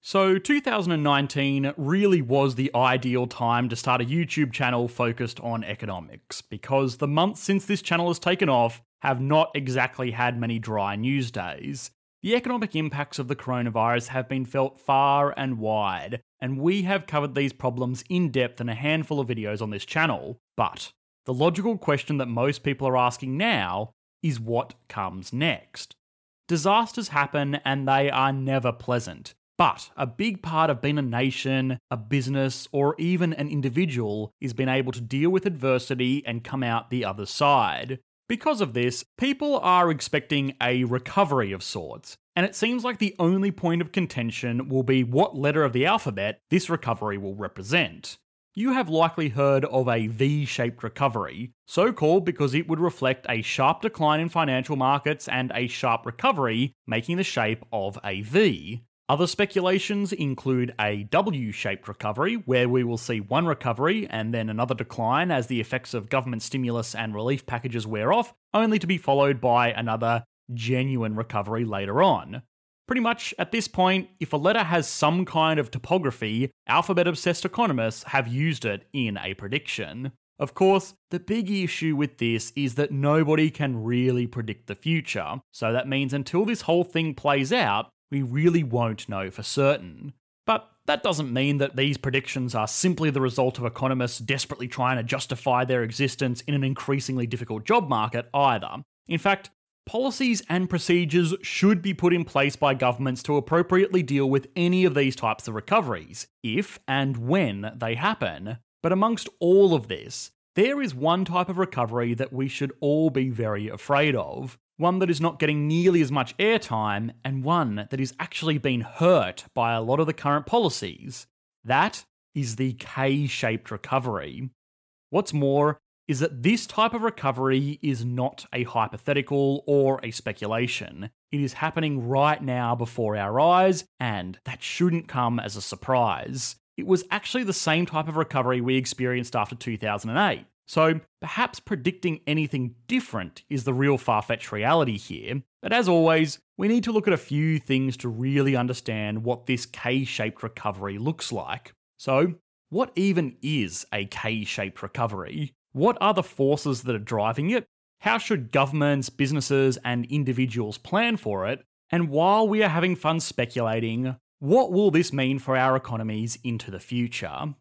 So, 2019 really was the ideal time to start a YouTube channel focused on economics, because the months since this channel has taken off have not exactly had many dry news days. The economic impacts of the coronavirus have been felt far and wide, and we have covered these problems in depth in a handful of videos on this channel. But the logical question that most people are asking now is what comes next? Disasters happen and they are never pleasant. But a big part of being a nation, a business, or even an individual is being able to deal with adversity and come out the other side. Because of this, people are expecting a recovery of sorts, and it seems like the only point of contention will be what letter of the alphabet this recovery will represent. You have likely heard of a V shaped recovery, so called because it would reflect a sharp decline in financial markets and a sharp recovery, making the shape of a V. Other speculations include a W shaped recovery, where we will see one recovery and then another decline as the effects of government stimulus and relief packages wear off, only to be followed by another genuine recovery later on. Pretty much at this point, if a letter has some kind of topography, alphabet obsessed economists have used it in a prediction. Of course, the big issue with this is that nobody can really predict the future, so that means until this whole thing plays out, we really won't know for certain. But that doesn't mean that these predictions are simply the result of economists desperately trying to justify their existence in an increasingly difficult job market either. In fact, policies and procedures should be put in place by governments to appropriately deal with any of these types of recoveries, if and when they happen. But amongst all of this, there is one type of recovery that we should all be very afraid of, one that is not getting nearly as much airtime, and one that is actually being hurt by a lot of the current policies. That is the K shaped recovery. What's more, is that this type of recovery is not a hypothetical or a speculation. It is happening right now before our eyes, and that shouldn't come as a surprise. It was actually the same type of recovery we experienced after 2008. So perhaps predicting anything different is the real far fetched reality here. But as always, we need to look at a few things to really understand what this K shaped recovery looks like. So, what even is a K shaped recovery? What are the forces that are driving it? How should governments, businesses, and individuals plan for it? And while we are having fun speculating, what will this mean for our economies into the future?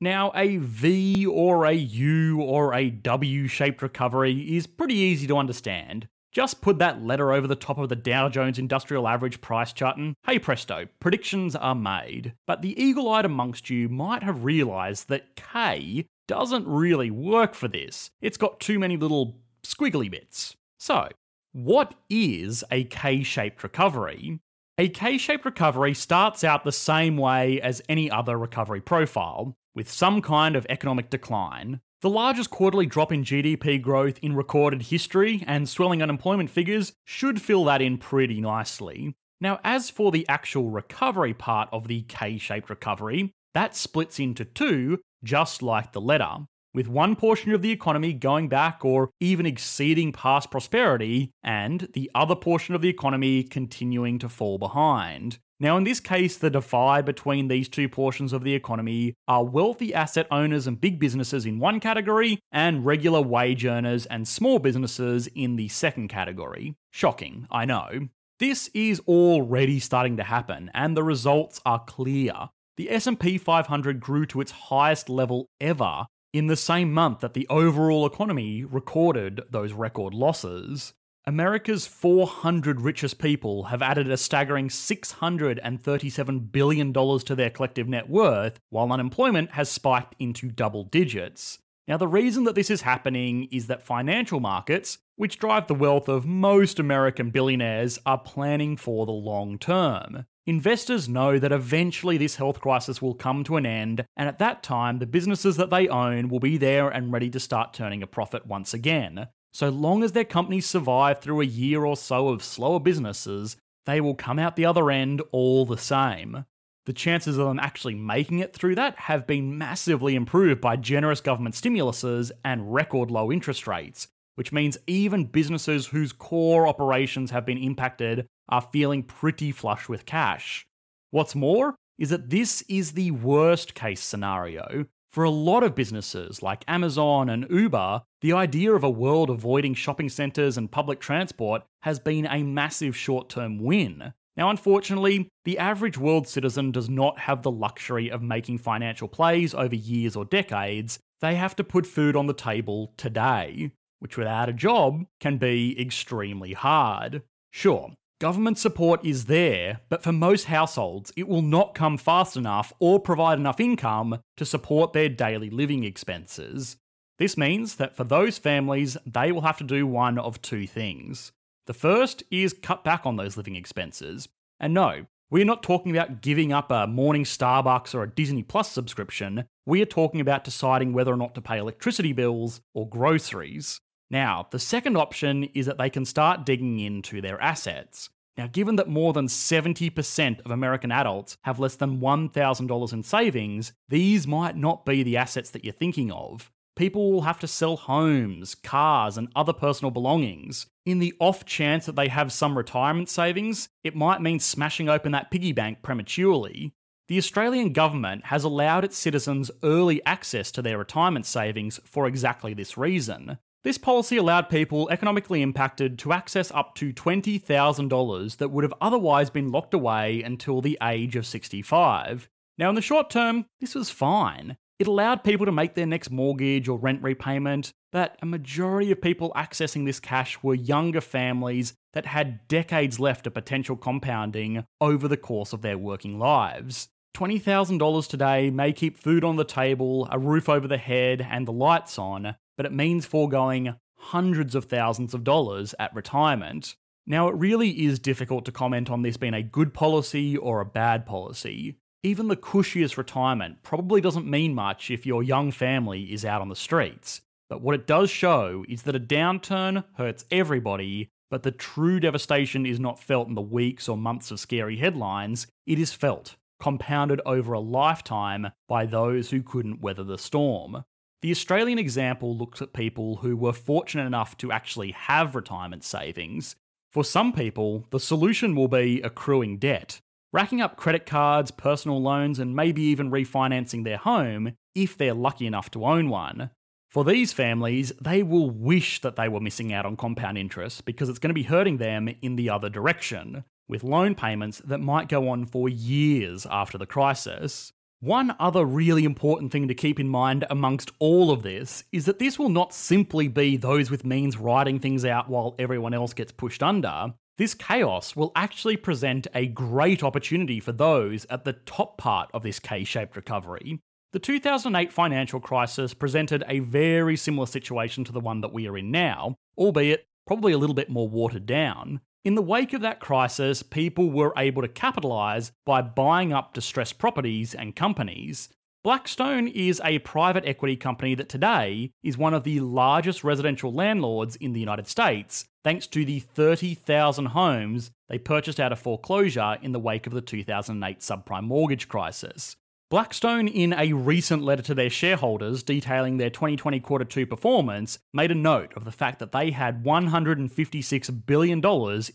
Now, a V or a U or a W shaped recovery is pretty easy to understand. Just put that letter over the top of the Dow Jones Industrial Average price chart and hey presto, predictions are made. But the eagle eyed amongst you might have realised that K doesn't really work for this. It's got too many little squiggly bits. So, what is a K shaped recovery? A K shaped recovery starts out the same way as any other recovery profile with some kind of economic decline. The largest quarterly drop in GDP growth in recorded history and swelling unemployment figures should fill that in pretty nicely. Now, as for the actual recovery part of the K shaped recovery, that splits into two, just like the letter, with one portion of the economy going back or even exceeding past prosperity, and the other portion of the economy continuing to fall behind. Now, in this case, the divide between these two portions of the economy are wealthy asset owners and big businesses in one category, and regular wage earners and small businesses in the second category. Shocking, I know. This is already starting to happen, and the results are clear. The S&P 500 grew to its highest level ever In the same month that the overall economy recorded those record losses, America's 400 richest people have added a staggering $637 billion to their collective net worth, while unemployment has spiked into double digits. Now, the reason that this is happening is that financial markets, which drive the wealth of most American billionaires, are planning for the long term. Investors know that eventually this health crisis will come to an end, and at that time, the businesses that they own will be there and ready to start turning a profit once again. So long as their companies survive through a year or so of slower businesses, they will come out the other end all the same. The chances of them actually making it through that have been massively improved by generous government stimuluses and record low interest rates, which means even businesses whose core operations have been impacted are feeling pretty flush with cash. What's more is that this is the worst case scenario, for a lot of businesses like Amazon and Uber, the idea of a world avoiding shopping centres and public transport has been a massive short term win. Now, unfortunately, the average world citizen does not have the luxury of making financial plays over years or decades. They have to put food on the table today, which without a job can be extremely hard. Sure, Government support is there, but for most households, it will not come fast enough or provide enough income to support their daily living expenses. This means that for those families, they will have to do one of two things. The first is cut back on those living expenses. And no, we're not talking about giving up a morning Starbucks or a Disney Plus subscription. We are talking about deciding whether or not to pay electricity bills or groceries. Now, the second option is that they can start digging into their assets. Now, given that more than 70% of American adults have less than $1,000 in savings, these might not be the assets that you're thinking of. People will have to sell homes, cars, and other personal belongings. In the off chance that they have some retirement savings, it might mean smashing open that piggy bank prematurely. The Australian government has allowed its citizens early access to their retirement savings for exactly this reason. This policy allowed people economically impacted to access up to $20,000 that would have otherwise been locked away until the age of 65. Now, in the short term, this was fine. It allowed people to make their next mortgage or rent repayment, but a majority of people accessing this cash were younger families that had decades left of potential compounding over the course of their working lives. $20,000 today may keep food on the table, a roof over the head, and the lights on, but it means foregoing hundreds of thousands of dollars at retirement. Now, it really is difficult to comment on this being a good policy or a bad policy. Even the cushiest retirement probably doesn't mean much if your young family is out on the streets. But what it does show is that a downturn hurts everybody, but the true devastation is not felt in the weeks or months of scary headlines, it is felt, compounded over a lifetime by those who couldn't weather the storm. The Australian example looks at people who were fortunate enough to actually have retirement savings. For some people, the solution will be accruing debt, racking up credit cards, personal loans, and maybe even refinancing their home if they're lucky enough to own one. For these families, they will wish that they were missing out on compound interest because it's going to be hurting them in the other direction, with loan payments that might go on for years after the crisis. One other really important thing to keep in mind amongst all of this is that this will not simply be those with means writing things out while everyone else gets pushed under. This chaos will actually present a great opportunity for those at the top part of this K shaped recovery. The 2008 financial crisis presented a very similar situation to the one that we are in now, albeit probably a little bit more watered down. In the wake of that crisis, people were able to capitalise by buying up distressed properties and companies. Blackstone is a private equity company that today is one of the largest residential landlords in the United States, thanks to the 30,000 homes they purchased out of foreclosure in the wake of the 2008 subprime mortgage crisis. Blackstone, in a recent letter to their shareholders detailing their 2020 quarter two performance, made a note of the fact that they had $156 billion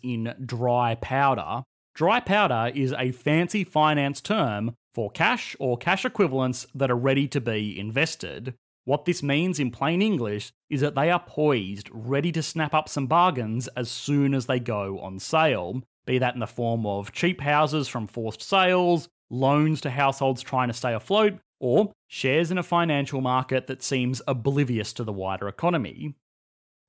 in dry powder. Dry powder is a fancy finance term for cash or cash equivalents that are ready to be invested. What this means in plain English is that they are poised, ready to snap up some bargains as soon as they go on sale, be that in the form of cheap houses from forced sales, loans to households trying to stay afloat, or shares in a financial market that seems oblivious to the wider economy.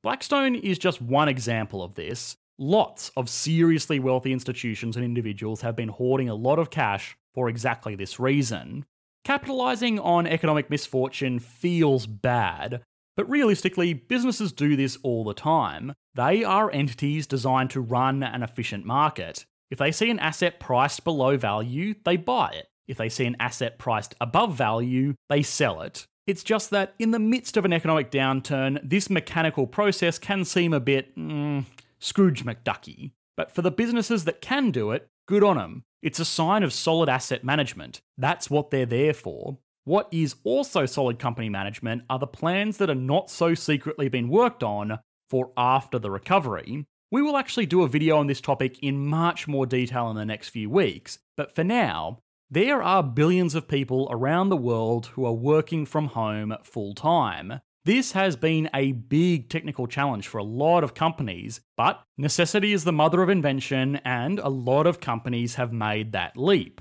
Blackstone is just one example of this. Lots of seriously wealthy institutions and individuals have been hoarding a lot of cash for exactly this reason. Capitalizing on economic misfortune feels bad, but realistically, businesses do this all the time. They are entities designed to run an efficient market. If they see an asset priced below value, they buy it. If they see an asset priced above value, they sell it. It's just that in the midst of an economic downturn, this mechanical process can seem a bit mm, Scrooge McDucky. But for the businesses that can do it, good on them. It's a sign of solid asset management. That's what they're there for. What is also solid company management are the plans that are not so secretly being worked on for after the recovery. We will actually do a video on this topic in much more detail in the next few weeks, but for now, there are billions of people around the world who are working from home full time. This has been a big technical challenge for a lot of companies, but necessity is the mother of invention, and a lot of companies have made that leap.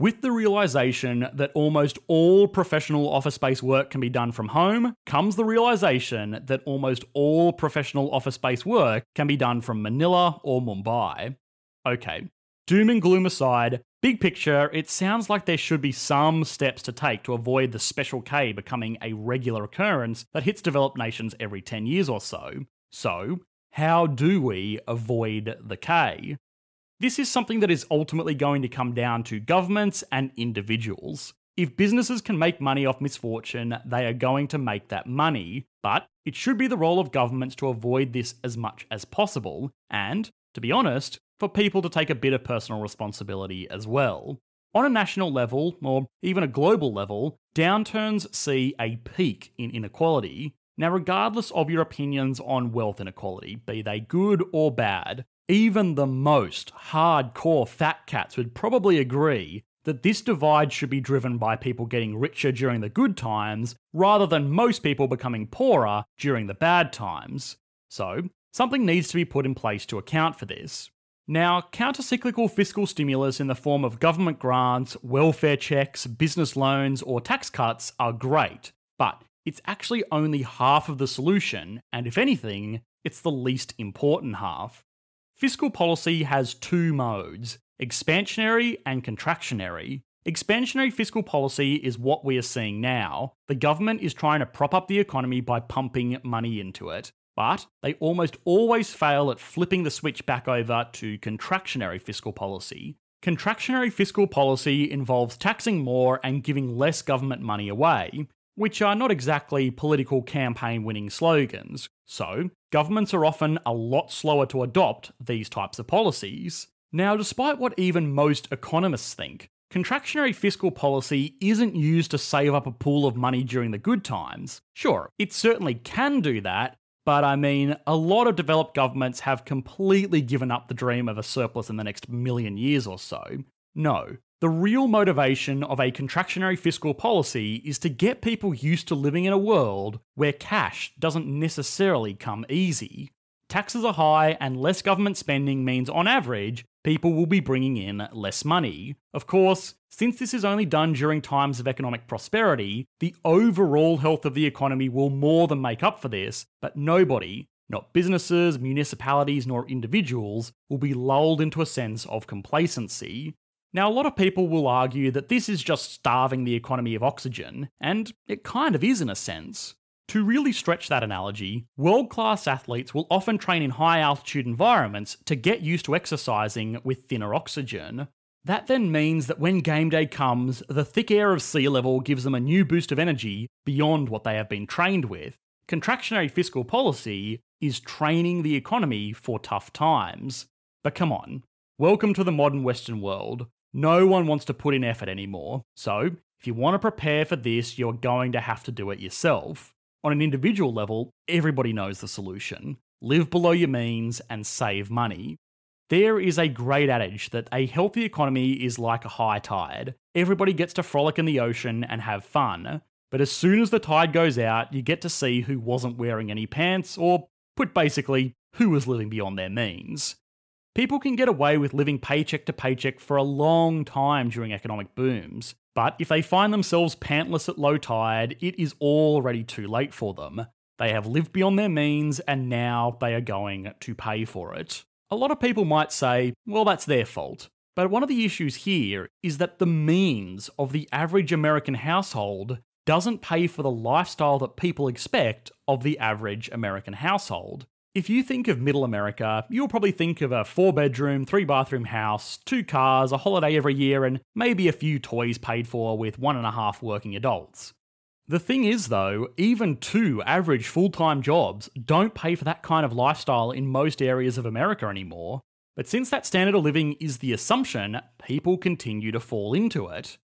With the realization that almost all professional office space work can be done from home, comes the realization that almost all professional office space work can be done from Manila or Mumbai. Okay, doom and gloom aside, big picture, it sounds like there should be some steps to take to avoid the Special K becoming a regular occurrence that hits developed nations every 10 years or so. So, how do we avoid the K? This is something that is ultimately going to come down to governments and individuals. If businesses can make money off misfortune, they are going to make that money, but it should be the role of governments to avoid this as much as possible, and, to be honest, for people to take a bit of personal responsibility as well. On a national level, or even a global level, downturns see a peak in inequality. Now, regardless of your opinions on wealth inequality, be they good or bad, even the most hardcore fat cats would probably agree that this divide should be driven by people getting richer during the good times rather than most people becoming poorer during the bad times. So, something needs to be put in place to account for this. Now, countercyclical fiscal stimulus in the form of government grants, welfare checks, business loans, or tax cuts are great, but it's actually only half of the solution, and if anything, it's the least important half. Fiscal policy has two modes expansionary and contractionary. Expansionary fiscal policy is what we are seeing now. The government is trying to prop up the economy by pumping money into it. But they almost always fail at flipping the switch back over to contractionary fiscal policy. Contractionary fiscal policy involves taxing more and giving less government money away, which are not exactly political campaign winning slogans. So, governments are often a lot slower to adopt these types of policies. Now, despite what even most economists think, contractionary fiscal policy isn't used to save up a pool of money during the good times. Sure, it certainly can do that, but I mean, a lot of developed governments have completely given up the dream of a surplus in the next million years or so. No, the real motivation of a contractionary fiscal policy is to get people used to living in a world where cash doesn't necessarily come easy. Taxes are high, and less government spending means, on average, people will be bringing in less money. Of course, since this is only done during times of economic prosperity, the overall health of the economy will more than make up for this, but nobody, not businesses, municipalities, nor individuals, will be lulled into a sense of complacency. Now, a lot of people will argue that this is just starving the economy of oxygen, and it kind of is in a sense. To really stretch that analogy, world class athletes will often train in high altitude environments to get used to exercising with thinner oxygen. That then means that when game day comes, the thick air of sea level gives them a new boost of energy beyond what they have been trained with. Contractionary fiscal policy is training the economy for tough times. But come on, welcome to the modern Western world. No one wants to put in effort anymore. So, if you want to prepare for this, you're going to have to do it yourself. On an individual level, everybody knows the solution live below your means and save money. There is a great adage that a healthy economy is like a high tide. Everybody gets to frolic in the ocean and have fun, but as soon as the tide goes out, you get to see who wasn't wearing any pants, or put basically, who was living beyond their means. People can get away with living paycheck to paycheck for a long time during economic booms, But if they find themselves pantless at low tide, it is already too late for them. They have lived beyond their means and now they are going to pay for it. A lot of people might say, well, that's their fault. But one of the issues here is that the means of the average American household doesn't pay for the lifestyle that people expect of the average American household. If you think of middle America, you'll probably think of a four bedroom, three bathroom house, two cars, a holiday every year, and maybe a few toys paid for with one and a half working adults. The thing is, though, even two average full time jobs don't pay for that kind of lifestyle in most areas of America anymore. But since that standard of living is the assumption, people continue to fall into it.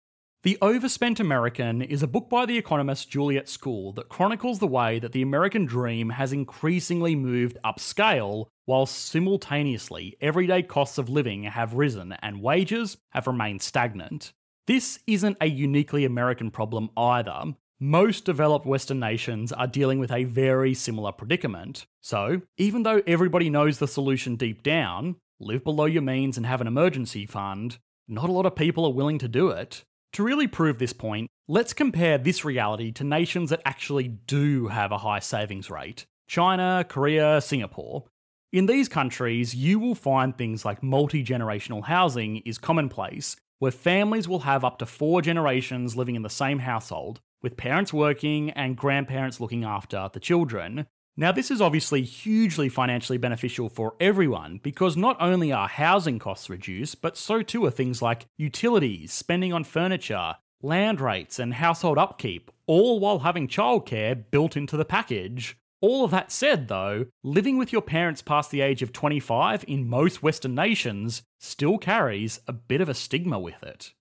The Overspent American is a book by the economist Juliet Schor that chronicles the way that the American dream has increasingly moved upscale, while simultaneously everyday costs of living have risen and wages have remained stagnant. This isn't a uniquely American problem either. Most developed Western nations are dealing with a very similar predicament. So, even though everybody knows the solution deep down live below your means and have an emergency fund not a lot of people are willing to do it. To really prove this point, let's compare this reality to nations that actually do have a high savings rate China, Korea, Singapore. In these countries, you will find things like multi generational housing is commonplace, where families will have up to four generations living in the same household, with parents working and grandparents looking after the children. Now, this is obviously hugely financially beneficial for everyone because not only are housing costs reduced, but so too are things like utilities, spending on furniture, land rates, and household upkeep, all while having childcare built into the package. All of that said, though, living with your parents past the age of 25 in most Western nations still carries a bit of a stigma with it.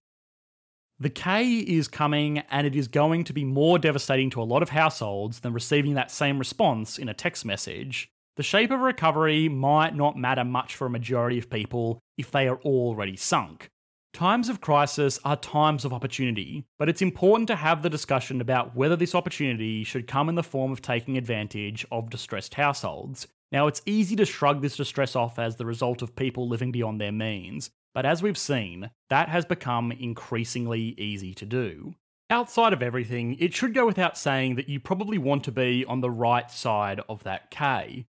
The K is coming, and it is going to be more devastating to a lot of households than receiving that same response in a text message. The shape of recovery might not matter much for a majority of people if they are already sunk. Times of crisis are times of opportunity, but it's important to have the discussion about whether this opportunity should come in the form of taking advantage of distressed households. Now, it's easy to shrug this distress off as the result of people living beyond their means, but as we've seen, that has become increasingly easy to do. Outside of everything, it should go without saying that you probably want to be on the right side of that K.